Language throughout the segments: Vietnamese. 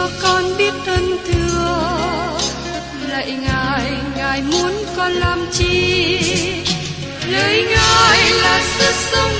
cho con biết thân thương lạy ngài ngài muốn con làm chi? Lời ngài là sức sống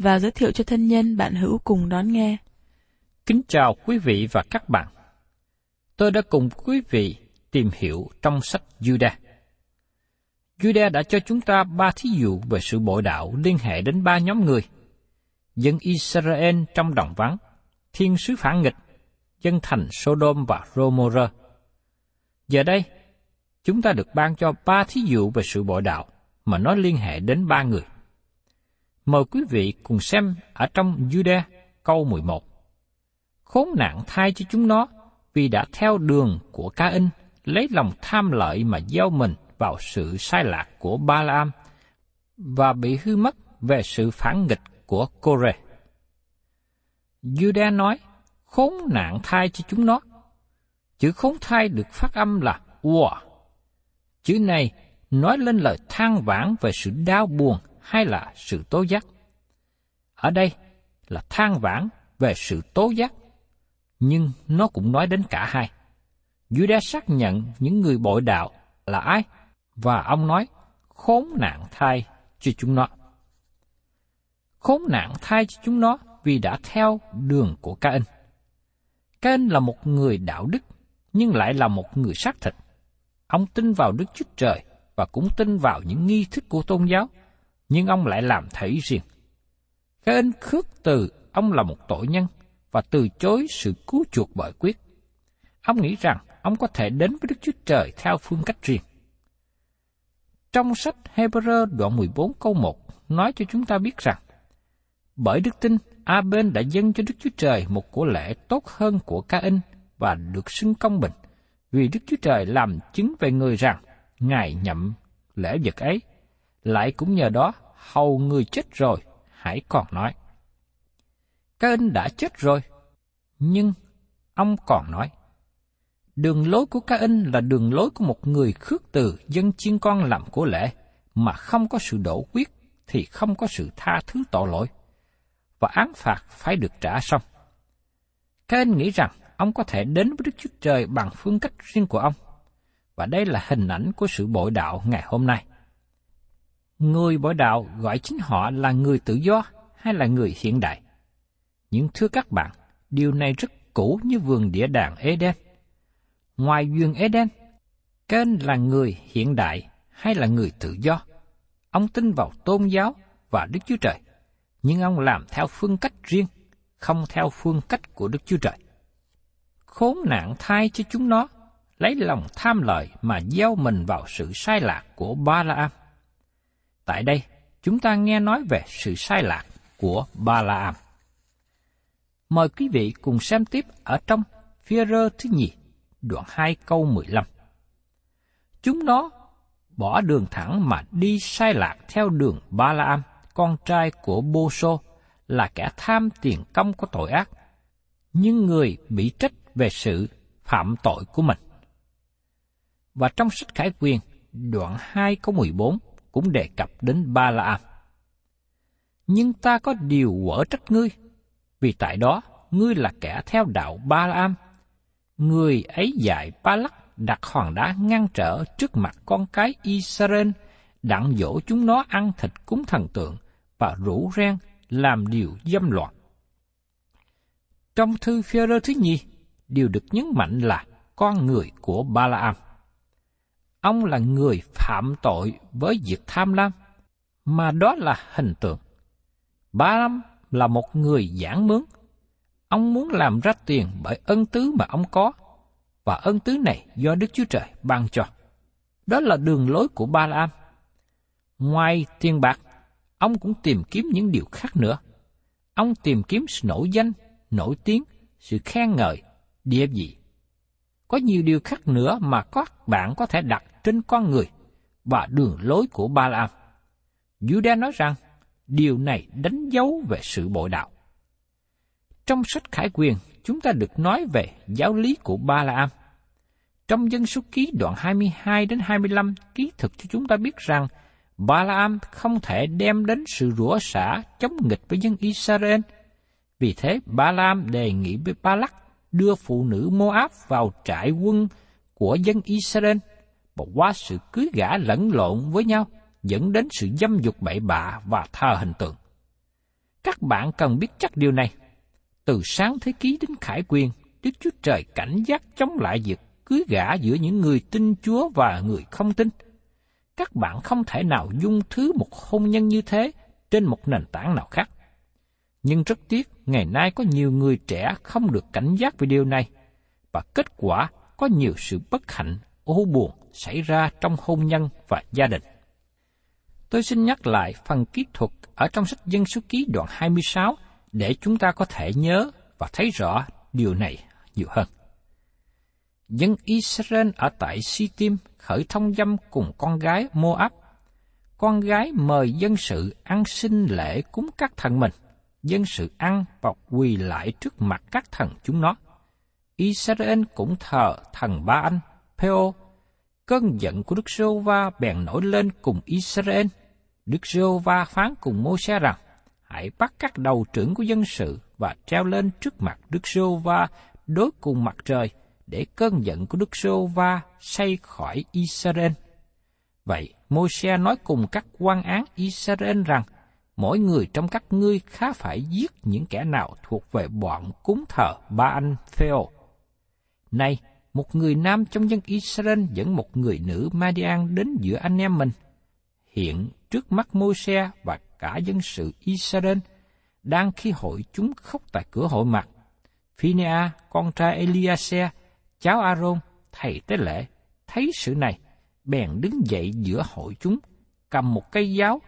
và giới thiệu cho thân nhân bạn hữu cùng đón nghe. Kính chào quý vị và các bạn. Tôi đã cùng quý vị tìm hiểu trong sách Judah. Judah đã cho chúng ta ba thí dụ về sự bội đạo liên hệ đến ba nhóm người. Dân Israel trong đồng vắng, thiên sứ phản nghịch, dân thành Sodom và Gomorrah. Giờ đây, chúng ta được ban cho ba thí dụ về sự bội đạo mà nó liên hệ đến ba người. Mời quý vị cùng xem ở trong Judah câu 11. Khốn nạn thay cho chúng nó vì đã theo đường của ca in, lấy lòng tham lợi mà gieo mình vào sự sai lạc của ba la am và bị hư mất về sự phản nghịch của Kore. Judah nói, khốn nạn thay cho chúng nó. Chữ khốn thai được phát âm là ua. Chữ này nói lên lời than vãn về sự đau buồn hay là sự tố giác. Ở đây là than vãn về sự tố giác, nhưng nó cũng nói đến cả hai. Judah xác nhận những người bội đạo là ai, và ông nói khốn nạn thai cho chúng nó. Khốn nạn thai cho chúng nó vì đã theo đường của Ca-in. Ca-in là một người đạo đức, nhưng lại là một người xác thịt. Ông tin vào Đức Chúa Trời và cũng tin vào những nghi thức của tôn giáo, nhưng ông lại làm thấy riêng. Ca-in khước từ ông là một tội nhân và từ chối sự cứu chuộc bởi quyết. Ông nghĩ rằng ông có thể đến với Đức Chúa Trời theo phương cách riêng. Trong sách Hebrew đoạn 14 câu 1 nói cho chúng ta biết rằng, bởi đức tin, A-bên đã dâng cho Đức Chúa Trời một của lễ tốt hơn của Ca-in và được xưng công bình, vì Đức Chúa Trời làm chứng về người rằng Ngài nhậm lễ vật ấy, lại cũng nhờ đó hầu người chết rồi, hãy còn nói. các anh đã chết rồi, nhưng ông còn nói. Đường lối của các anh là đường lối của một người khước từ dân chiên con làm của lễ, mà không có sự đổ quyết thì không có sự tha thứ tội lỗi, và án phạt phải được trả xong. các anh nghĩ rằng ông có thể đến với Đức Chúa Trời bằng phương cách riêng của ông, và đây là hình ảnh của sự bội đạo ngày hôm nay. Người bỏ đạo gọi chính họ là người tự do hay là người hiện đại. Nhưng thưa các bạn, điều này rất cũ như vườn địa đàng Eden. Ngoài vườn Eden, Kênh là người hiện đại hay là người tự do? Ông tin vào tôn giáo và Đức Chúa Trời, nhưng ông làm theo phương cách riêng, không theo phương cách của Đức Chúa Trời. khốn nạn thay cho chúng nó, lấy lòng tham lợi mà gieo mình vào sự sai lạc của Ba La Am. Tại đây, chúng ta nghe nói về sự sai lạc của Ba La Am. Mời quý vị cùng xem tiếp ở trong phía rơ thứ nhì, đoạn 2 câu 15. Chúng nó bỏ đường thẳng mà đi sai lạc theo đường Ba La Am, con trai của Bô Sô, là kẻ tham tiền công của tội ác, nhưng người bị trách về sự phạm tội của mình. Và trong sách Khải Quyền, đoạn 2 câu 14 cũng đề cập đến Ba La Am. Nhưng ta có điều quở trách ngươi, vì tại đó ngươi là kẻ theo đạo Ba La Am. Người ấy dạy Ba Lắc đặt hòn đá ngăn trở trước mặt con cái Israel, đặng dỗ chúng nó ăn thịt cúng thần tượng và rủ ren làm điều dâm loạn. Trong thư phê thứ nhì, điều được nhấn mạnh là con người của Ba-la-am. Ông là người phạm tội với việc tham lam, mà đó là hình tượng. Balaam là một người giảng mướn. Ông muốn làm ra tiền bởi ân tứ mà ông có, và ân tứ này do Đức Chúa Trời ban cho. Đó là đường lối của Balaam. Ngoài tiền bạc, ông cũng tìm kiếm những điều khác nữa. Ông tìm kiếm sự nổi danh, nổi tiếng, sự khen ngợi, địa vị. Có nhiều điều khác nữa mà các bạn có thể đặt trên con người và đường lối của Ba La Am. Judah nói rằng điều này đánh dấu về sự bội đạo. Trong sách Khải Quyền, chúng ta được nói về giáo lý của Ba La Am. Trong dân số ký đoạn 22 đến 25 ký thực cho chúng ta biết rằng Ba La Am không thể đem đến sự rủa xả chống nghịch với dân Israel. Vì thế Ba La Am đề nghị với Ba Lắc đưa phụ nữ Moab vào trại quân của dân Israel và qua sự cưới gả lẫn lộn với nhau dẫn đến sự dâm dục bậy bạ và thờ hình tượng. Các bạn cần biết chắc điều này. Từ sáng thế ký đến khải quyền, Đức Chúa Trời cảnh giác chống lại việc cưới gả giữa những người tin Chúa và người không tin. Các bạn không thể nào dung thứ một hôn nhân như thế trên một nền tảng nào khác. Nhưng rất tiếc, ngày nay có nhiều người trẻ không được cảnh giác về điều này, và kết quả có nhiều sự bất hạnh, ô buồn xảy ra trong hôn nhân và gia đình. Tôi xin nhắc lại phần kỹ thuật ở trong sách Dân số ký đoạn 26 để chúng ta có thể nhớ và thấy rõ điều này nhiều hơn. Dân Israel ở tại Sittim khởi thông dâm cùng con gái Moab. Con gái mời dân sự ăn sinh lễ cúng các thần mình. Dân sự ăn và quỳ lại trước mặt các thần chúng nó. Israel cũng thờ thần Ba Anh, Peo. Cơn giận của Đức giê va bèn nổi lên cùng Israel. Đức giê va phán cùng mô xe rằng, hãy bắt các đầu trưởng của dân sự và treo lên trước mặt Đức giê va đối cùng mặt trời, để cơn giận của Đức giê va say khỏi Israel. Vậy, Môi-se nói cùng các quan án Israel rằng, mỗi người trong các ngươi khá phải giết những kẻ nào thuộc về bọn cúng thờ ba anh Phêo. Nay, một người nam trong dân Israel dẫn một người nữ Madian đến giữa anh em mình. Hiện trước mắt Môi-se và cả dân sự Israel, đang khi hội chúng khóc tại cửa hội mặt. Phinea, con trai Eliase, cháu Aaron, thầy tế lễ, thấy sự này, bèn đứng dậy giữa hội chúng, cầm một cây giáo,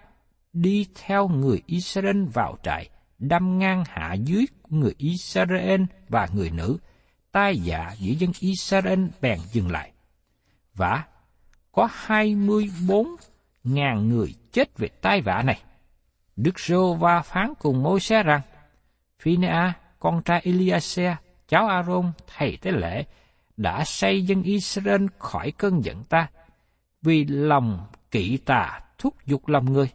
đi theo người Israel vào trại, đâm ngang hạ dưới người Israel và người nữ, tai dạ giữa dân Israel bèn dừng lại. Và có hai mươi bốn ngàn người chết về tai vạ này. Đức Rô va phán cùng môi xe rằng, Phinea, con trai Eliase, cháu Aaron, thầy tế lễ, đã xây dân Israel khỏi cơn giận ta, vì lòng kỵ tà thúc giục lòng người.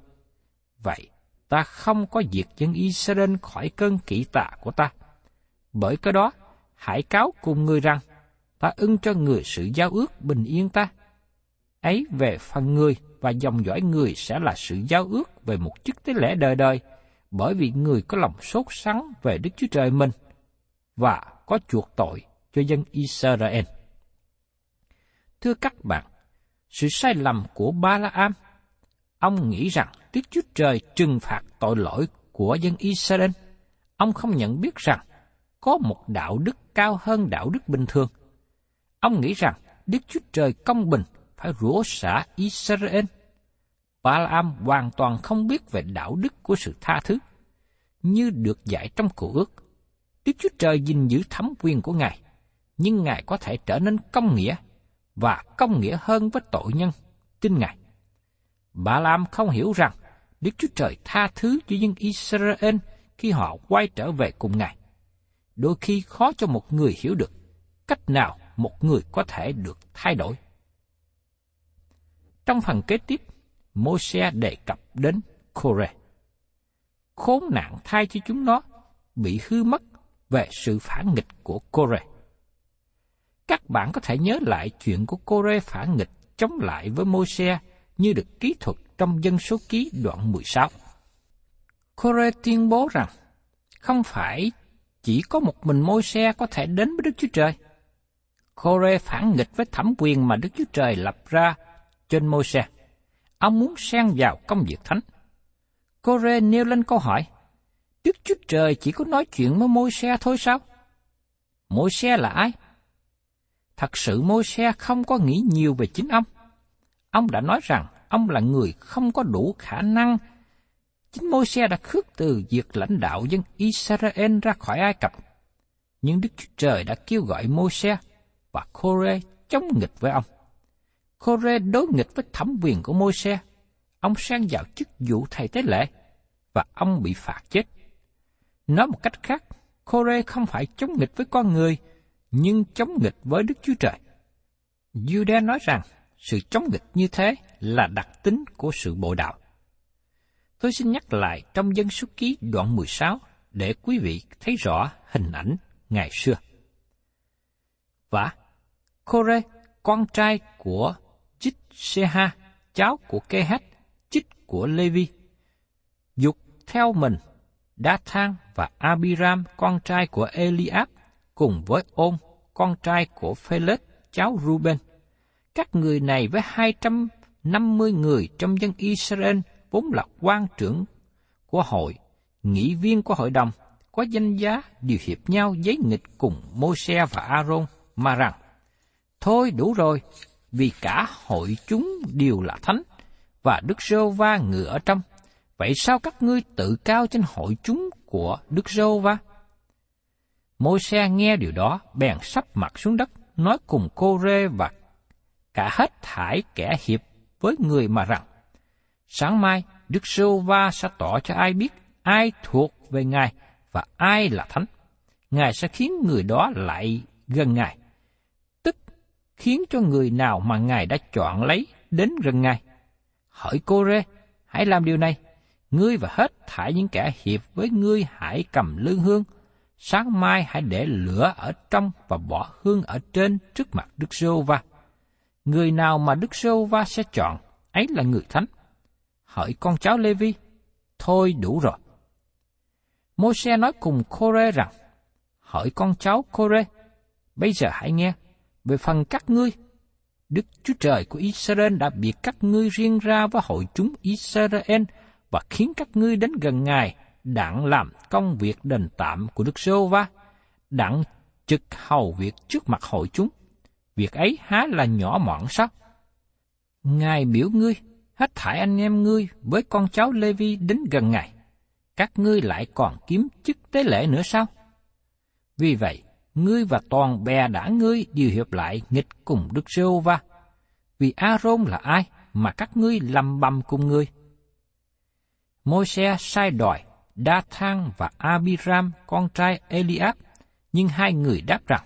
Vậy, ta không có diệt dân Israel khỏi cơn kỵ tà của ta. Bởi cái đó, hãy cáo cùng người rằng, ta ưng cho người sự giao ước bình yên ta. Ấy về phần người và dòng dõi người sẽ là sự giao ước về một chức tế lễ đời đời, bởi vì người có lòng sốt sắng về Đức Chúa Trời mình, và có chuộc tội cho dân Israel. Thưa các bạn, sự sai lầm của Ba La Am, ông nghĩ rằng Đức Chúa Trời trừng phạt tội lỗi của dân Israel. Ông không nhận biết rằng có một đạo đức cao hơn đạo đức bình thường. Ông nghĩ rằng Đức Chúa Trời công bình phải rủa xả Israel. Balaam hoàn toàn không biết về đạo đức của sự tha thứ, như được dạy trong cựu ước. Đức Chúa Trời gìn giữ thẩm quyền của Ngài, nhưng Ngài có thể trở nên công nghĩa và công nghĩa hơn với tội nhân, tin Ngài. Bà Lam không hiểu rằng Đức Chúa Trời tha thứ cho dân Israel khi họ quay trở về cùng Ngài. Đôi khi khó cho một người hiểu được cách nào một người có thể được thay đổi. Trong phần kế tiếp, Môi-se đề cập đến Kore. Khốn nạn thay cho chúng nó bị hư mất về sự phản nghịch của Kore. Các bạn có thể nhớ lại chuyện của Kore phản nghịch chống lại với Môi-se như được kỹ thuật trong dân số ký đoạn 16. Kore tuyên bố rằng không phải chỉ có một mình Môi-se có thể đến với Đức Chúa Trời. Kore phản nghịch với thẩm quyền mà Đức Chúa Trời lập ra trên Môi-se. Ông muốn xen vào công việc thánh. Kore nêu lên câu hỏi, Đức Chúa Trời chỉ có nói chuyện với Môi-se thôi sao? Môi-se là ai? Thật sự Môi-se không có nghĩ nhiều về chính ông. Ông đã nói rằng ông là người không có đủ khả năng. Chính môi xe đã khước từ việc lãnh đạo dân Israel ra khỏi Ai Cập. Nhưng Đức Chúa Trời đã kêu gọi môi xe và Kore chống nghịch với ông. Kore đối nghịch với thẩm quyền của môi xe. Ông sang vào chức vụ thầy tế lễ và ông bị phạt chết. Nói một cách khác, Kore không phải chống nghịch với con người, nhưng chống nghịch với Đức Chúa Trời. Judah nói rằng sự chống nghịch như thế là đặc tính của sự bộ đạo. Tôi xin nhắc lại trong dân số ký đoạn 16 để quý vị thấy rõ hình ảnh ngày xưa. Và Kore, con trai của Chích Seha, cháu của Kehat, Chích của Levi, dục theo mình Dathan và Abiram, con trai của Eliab, cùng với Ôn, con trai của Phelet, cháu Ruben. Các người này với 250 người trong dân Israel vốn là quan trưởng của hội, nghị viên của hội đồng, có danh giá điều hiệp nhau giấy nghịch cùng Môi-se và Aaron mà rằng, Thôi đủ rồi, vì cả hội chúng đều là thánh, và Đức Rô Va ngự ở trong. Vậy sao các ngươi tự cao trên hội chúng của Đức Rô Va? Môi xe nghe điều đó, bèn sắp mặt xuống đất, nói cùng cô Rê và cả hết thải kẻ hiệp với người mà rằng, sáng mai Đức Sô Va sẽ tỏ cho ai biết ai thuộc về Ngài và ai là thánh. Ngài sẽ khiến người đó lại gần Ngài tức khiến cho người nào mà Ngài đã chọn lấy đến gần Ngài. Hỏi cô Rê, hãy làm điều này. Ngươi và hết thải những kẻ hiệp với ngươi hãy cầm lương hương. Sáng mai hãy để lửa ở trong và bỏ hương ở trên trước mặt Đức Sô Va. Người nào mà Đức Sô Va sẽ chọn, ấy là người thánh. Hỏi con cháu Lê Vi, thôi đủ rồi. môi xe nói cùng Kore rằng, hỏi con cháu Kore, bây giờ hãy nghe, về phần các ngươi, Đức Chúa Trời của Israel đã biệt các ngươi riêng ra với hội chúng Israel và khiến các ngươi đến gần Ngài đặng làm công việc đền tạm của Đức Sô Va, đặng trực hầu việc trước mặt hội chúng. Việc ấy há là nhỏ mọn sao? Ngài biểu ngươi, hết thải anh em ngươi với con cháu Lê Vi đến gần Ngài. Các ngươi lại còn kiếm chức tế lễ nữa sao? Vì vậy, ngươi và toàn bè đã ngươi đều hiệp lại nghịch cùng Đức giê va Vì A-rôn là ai mà các ngươi lầm bầm cùng ngươi? Môi-se sai đòi Đa Thang và Abiram con trai Eliab, nhưng hai người đáp rằng,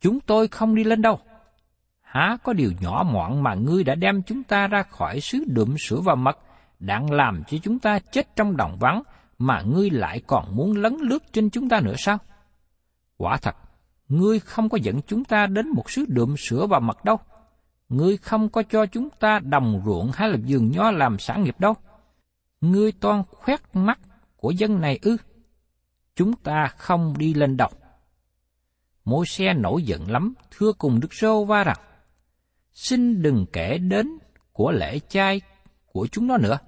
chúng tôi không đi lên đâu. Há có điều nhỏ mọn mà ngươi đã đem chúng ta ra khỏi xứ đượm sữa và mật, đang làm cho chúng ta chết trong đồng vắng, mà ngươi lại còn muốn lấn lướt trên chúng ta nữa sao? Quả thật, ngươi không có dẫn chúng ta đến một xứ đượm sữa và mật đâu. Ngươi không có cho chúng ta đồng ruộng hay là vườn nho làm sản nghiệp đâu. Ngươi toan khoét mắt của dân này ư. Chúng ta không đi lên đâu. Môi xe nổi giận lắm, thưa cùng Đức Rô Va rằng, xin đừng kể đến của lễ chay của chúng nó nữa.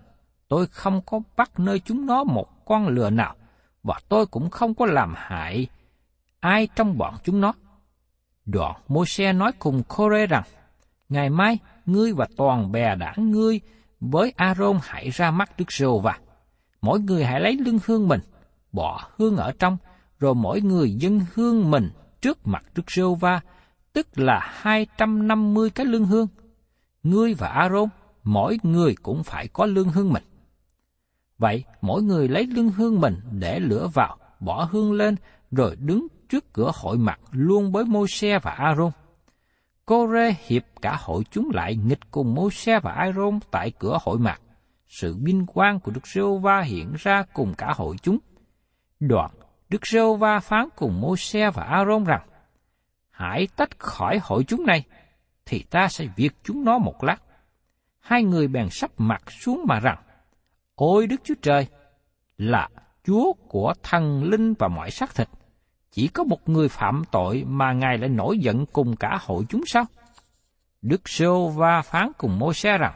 Tôi không có bắt nơi chúng nó một con lừa nào, và tôi cũng không có làm hại ai trong bọn chúng nó. Đoạn Môi-se nói cùng Cô-rê rằng, Ngày mai, ngươi và toàn bè đảng ngươi với A-rôn hãy ra mắt Đức Rô và mỗi người hãy lấy lưng hương mình, bỏ hương ở trong, rồi mỗi người dân hương mình trước mặt Đức Rô va, tức là 250 cái lương hương. Ngươi và A-rôn, mỗi người cũng phải có lương hương mình. Vậy, mỗi người lấy lương hương mình để lửa vào, bỏ hương lên, rồi đứng trước cửa hội mặt luôn với Môi-se và A-rôn. Cô-rê hiệp cả hội chúng lại nghịch cùng Môi-se và A-rôn tại cửa hội mặt. Sự vinh quang của Đức giê va hiện ra cùng cả hội chúng. Đoạn, Đức Rêu va phán cùng Môi-se và A-rôn rằng, Hãy tách khỏi hội chúng này, thì ta sẽ việc chúng nó một lát. Hai người bèn sắp mặt xuống mà rằng, Ôi Đức Chúa Trời, là Chúa của thần linh và mọi xác thịt, chỉ có một người phạm tội mà Ngài lại nổi giận cùng cả hội chúng sao? Đức Sô va phán cùng mô xe rằng,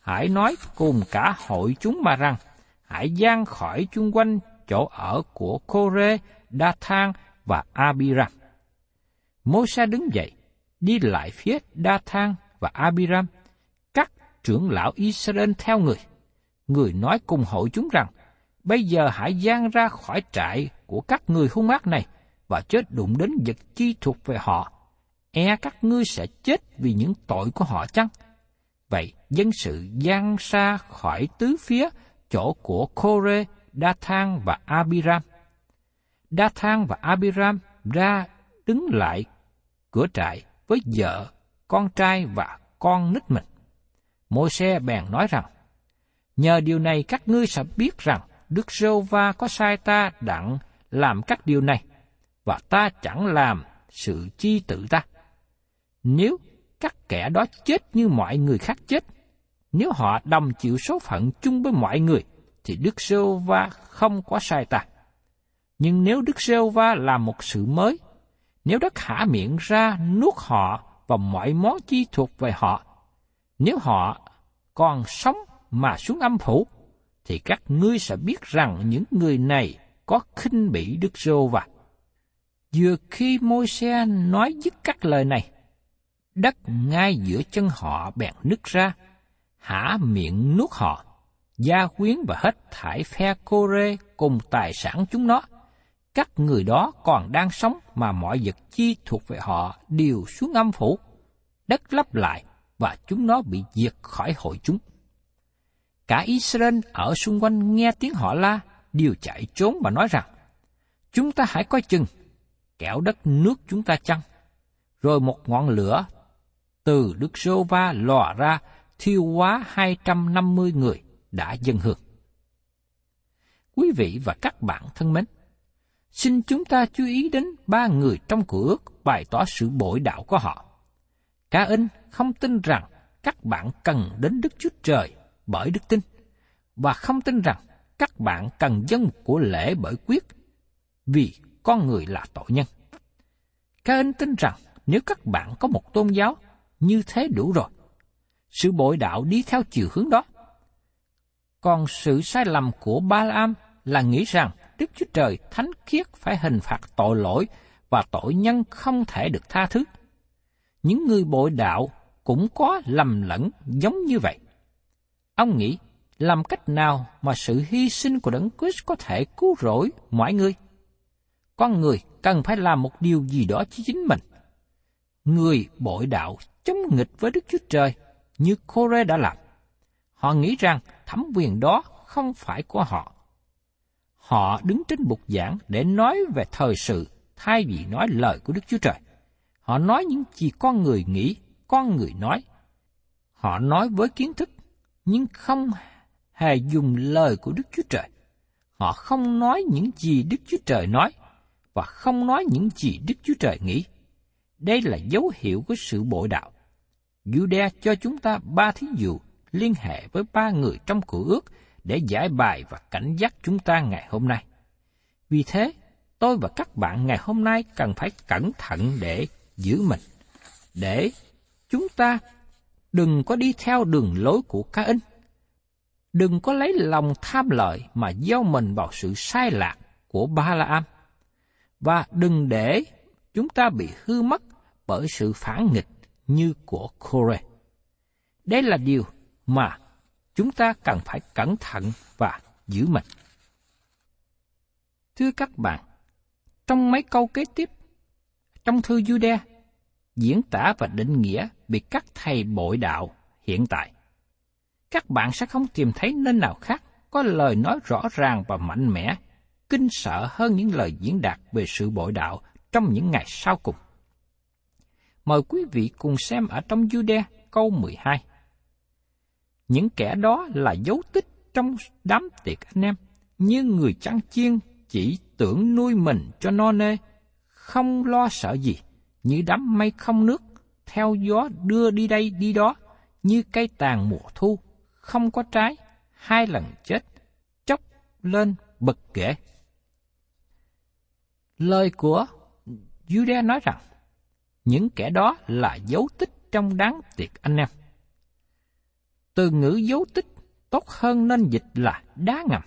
hãy nói cùng cả hội chúng mà rằng, hãy gian khỏi chung quanh chỗ ở của Cô-rê, Đa-thang và Abiram. Môi-se đứng dậy, đi lại phía Đa-thang và Abiram, các trưởng lão Israel theo người. Người nói cùng hội chúng rằng, bây giờ hãy gian ra khỏi trại của các người hung ác này, và chết đụng đến vật chi thuộc về họ, e các ngươi sẽ chết vì những tội của họ chăng? Vậy dân sự gian xa khỏi tứ phía chỗ của Kore, Dathan và Abiram. Dathan và Abiram ra đứng lại cửa trại với vợ, con trai và con nít mình. Môi xe bèn nói rằng, nhờ điều này các ngươi sẽ biết rằng Đức Rô Va có sai ta đặng làm các điều này, và ta chẳng làm sự chi tự ta. Nếu các kẻ đó chết như mọi người khác chết, nếu họ đồng chịu số phận chung với mọi người, thì Đức giê Va không có sai ta. Nhưng nếu Đức giê Va làm một sự mới, nếu đất hả miệng ra nuốt họ và mọi món chi thuộc về họ, nếu họ còn sống mà xuống âm phủ, thì các ngươi sẽ biết rằng những người này có khinh bỉ Đức giê Va. Vừa khi môi xe nói dứt các lời này, đất ngay giữa chân họ bèn nứt ra, hả miệng nuốt họ, gia quyến và hết thải phe cô rê cùng tài sản chúng nó. Các người đó còn đang sống mà mọi vật chi thuộc về họ đều xuống âm phủ. Đất lấp lại và chúng nó bị diệt khỏi hội chúng. Cả Israel ở xung quanh nghe tiếng họ la, đều chạy trốn và nói rằng, chúng ta hãy coi chừng, kẻo đất nước chúng ta chăng? Rồi một ngọn lửa từ Đức Sô Va lò ra thiêu hóa 250 người đã dân hương. Quý vị và các bạn thân mến, xin chúng ta chú ý đến ba người trong cửa ước bày tỏ sự bội đạo của họ. Cá in không tin rằng các bạn cần đến Đức Chúa Trời bởi đức tin, và không tin rằng các bạn cần dân của lễ bởi quyết, vì con người là tội nhân. Ca in tin rằng nếu các bạn có một tôn giáo, như thế đủ rồi. Sự bội đạo đi theo chiều hướng đó. Còn sự sai lầm của Ba La là nghĩ rằng Đức Chúa Trời thánh khiết phải hình phạt tội lỗi và tội nhân không thể được tha thứ. Những người bội đạo cũng có lầm lẫn giống như vậy. Ông nghĩ, làm cách nào mà sự hy sinh của Đấng Christ có thể cứu rỗi mọi người? Con người cần phải làm một điều gì đó cho chính mình. Người bội đạo chống nghịch với Đức Chúa Trời như Kore đã làm. Họ nghĩ rằng thẩm quyền đó không phải của họ. Họ đứng trên bục giảng để nói về thời sự thay vì nói lời của Đức Chúa Trời. Họ nói những gì con người nghĩ, con người nói. Họ nói với kiến thức, nhưng không hề dùng lời của Đức Chúa Trời. Họ không nói những gì Đức Chúa Trời nói, và không nói những gì Đức Chúa Trời nghĩ. Đây là dấu hiệu của sự bội đạo. Jude cho chúng ta ba thí dụ liên hệ với ba người trong cựu ước để giải bài và cảnh giác chúng ta ngày hôm nay. Vì thế, tôi và các bạn ngày hôm nay cần phải cẩn thận để giữ mình, để chúng ta đừng có đi theo đường lối của cá in. Đừng có lấy lòng tham lợi mà gieo mình vào sự sai lạc của Ba La Am và đừng để chúng ta bị hư mất bởi sự phản nghịch như của Kore. Đây là điều mà chúng ta cần phải cẩn thận và giữ mình. Thưa các bạn, trong mấy câu kế tiếp, trong thư Jude, diễn tả và định nghĩa bị các thầy bội đạo hiện tại. Các bạn sẽ không tìm thấy nơi nào khác có lời nói rõ ràng và mạnh mẽ, kinh sợ hơn những lời diễn đạt về sự bội đạo trong những ngày sau cùng. Mời quý vị cùng xem ở trong Jude câu 12. Những kẻ đó là dấu tích trong đám tiệc anh em, như người chăn chiên chỉ tưởng nuôi mình cho no nê, không lo sợ gì, như đám mây không nước, theo gió đưa đi đây đi đó, như cây tàn mùa thu, không có trái, hai lần chết, chốc lên bật kể. Lời của Jude nói rằng, những kẻ đó là dấu tích trong đáng tiệc anh em. Từ ngữ dấu tích, tốt hơn nên dịch là đá ngầm.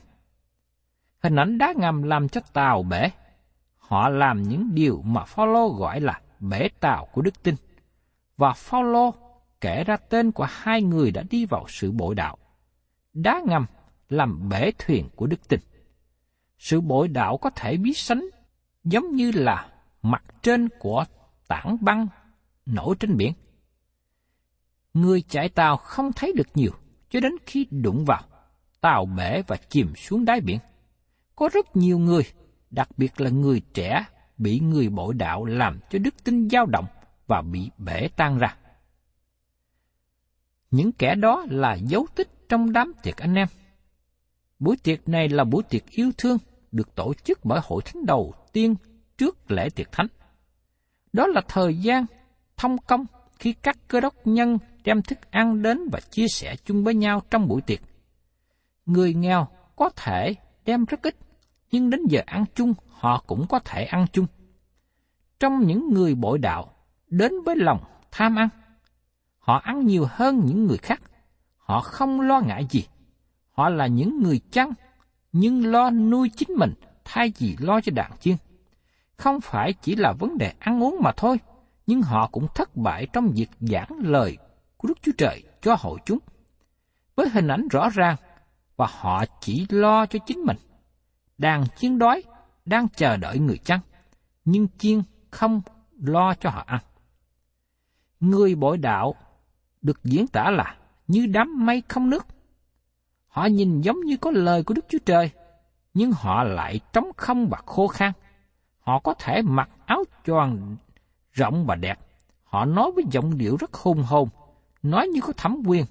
Hình ảnh đá ngầm làm cho tàu bể. Họ làm những điều mà Phaolô gọi là bể tàu của đức tin. Và Phaolô kể ra tên của hai người đã đi vào sự bội đạo. Đá ngầm làm bể thuyền của đức tin. Sự bội đạo có thể biết sánh giống như là mặt trên của tảng băng nổi trên biển. Người chạy tàu không thấy được nhiều, cho đến khi đụng vào, tàu bể và chìm xuống đáy biển. Có rất nhiều người, đặc biệt là người trẻ, bị người bội đạo làm cho đức tin dao động và bị bể tan ra. Những kẻ đó là dấu tích trong đám tiệc anh em. Buổi tiệc này là buổi tiệc yêu thương được tổ chức bởi hội thánh đầu tiên trước lễ tiệc thánh. Đó là thời gian thông công khi các cơ đốc nhân đem thức ăn đến và chia sẻ chung với nhau trong buổi tiệc. Người nghèo có thể đem rất ít, nhưng đến giờ ăn chung họ cũng có thể ăn chung. Trong những người bội đạo đến với lòng tham ăn, họ ăn nhiều hơn những người khác. Họ không lo ngại gì. Họ là những người chăn, nhưng lo nuôi chính mình thay vì lo cho đàn chiên. Không phải chỉ là vấn đề ăn uống mà thôi, nhưng họ cũng thất bại trong việc giảng lời của Đức Chúa Trời cho hội chúng. Với hình ảnh rõ ràng, và họ chỉ lo cho chính mình. đang chiến đói, đang chờ đợi người chăn, nhưng chiên không lo cho họ ăn. Người bội đạo được diễn tả là như đám mây không nước. Họ nhìn giống như có lời của Đức Chúa Trời, nhưng họ lại trống không và khô khan. Họ có thể mặc áo choàng rộng và đẹp. Họ nói với giọng điệu rất hùng hồn, nói như có thẩm quyền.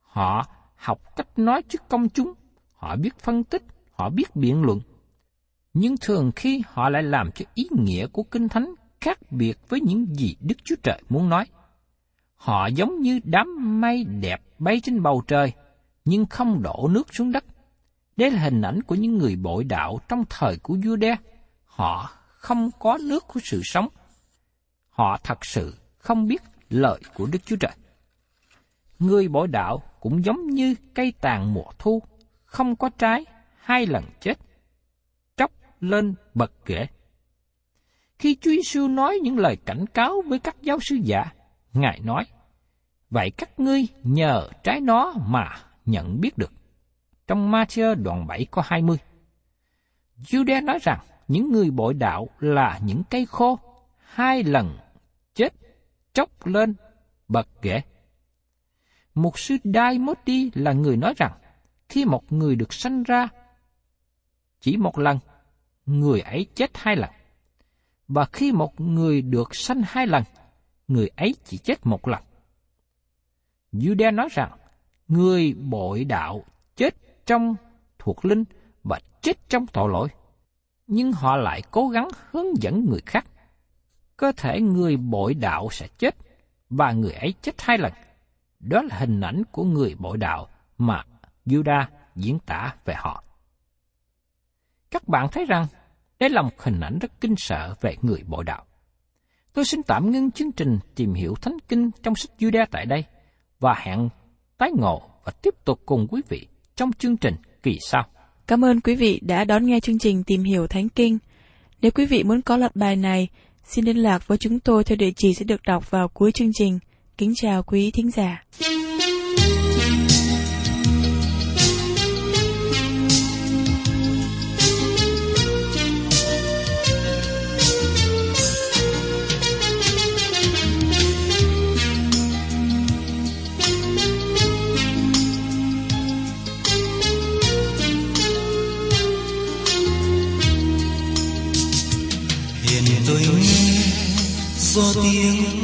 Họ học cách nói trước công chúng, họ biết phân tích, họ biết biện luận. Nhưng thường khi họ lại làm cho ý nghĩa của Kinh Thánh khác biệt với những gì Đức Chúa Trời muốn nói. Họ giống như đám mây đẹp bay trên bầu trời, nhưng không đổ nước xuống đất. Đây là hình ảnh của những người bội đạo trong thời của vua đe. Họ không có nước của sự sống. Họ thật sự không biết lời của Đức Chúa Trời. Người bỏ đạo cũng giống như cây tàn mùa thu, không có trái, hai lần chết. Tróc lên bật ghệ. Khi Chúa Giêsu nói những lời cảnh cáo với các giáo sư giả, Ngài nói, Vậy các ngươi nhờ trái nó mà nhận biết được. Trong Matthew đoạn 7 có 20. Jude nói rằng những người bội đạo là những cây khô, hai lần chết, chốc lên, bật ghế một sư Đai đi là người nói rằng, khi một người được sanh ra chỉ một lần, người ấy chết hai lần. Và khi một người được sanh hai lần, người ấy chỉ chết một lần. Jude nói rằng, người bội đạo chết trong thuộc linh và chết trong tội lỗi. Nhưng họ lại cố gắng hướng dẫn người khác. Cơ thể người bội đạo sẽ chết, và người ấy chết hai lần. Đó là hình ảnh của người bội đạo mà Juda diễn tả về họ. Các bạn thấy rằng đây là một hình ảnh rất kinh sợ về người bội đạo. Tôi xin tạm ngưng chương trình tìm hiểu Thánh Kinh trong sách Juda tại đây và hẹn tái ngộ và tiếp tục cùng quý vị trong chương trình kỳ sau. Cảm ơn quý vị đã đón nghe chương trình Tìm hiểu Thánh Kinh. Nếu quý vị muốn có loạt bài này, xin liên lạc với chúng tôi theo địa chỉ sẽ được đọc vào cuối chương trình. Kính chào quý thính giả. Hiện tôi nghe do tiếng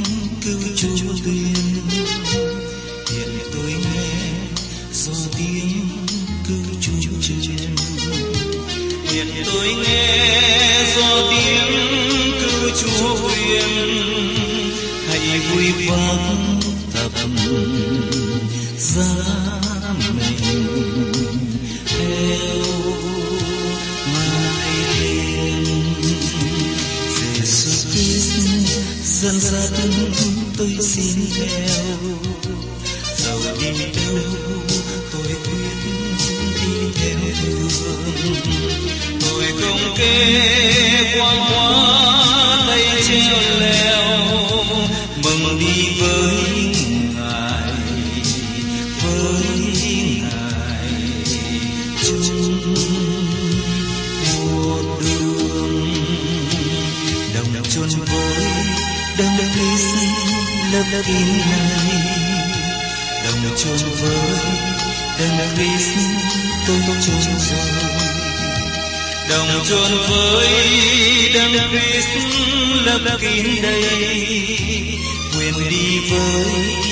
vui thập giá mình theo mai lên Jesus Christ dẫn dắt tôi xin theo dầu đi đâu tôi quyết đi theo đường tôi không kêu lớp này. Đồng chôn với đấng Christ tôi chôn rồi. Đồng chôn với đấng Christ lấp kín đây. Nguyện đi với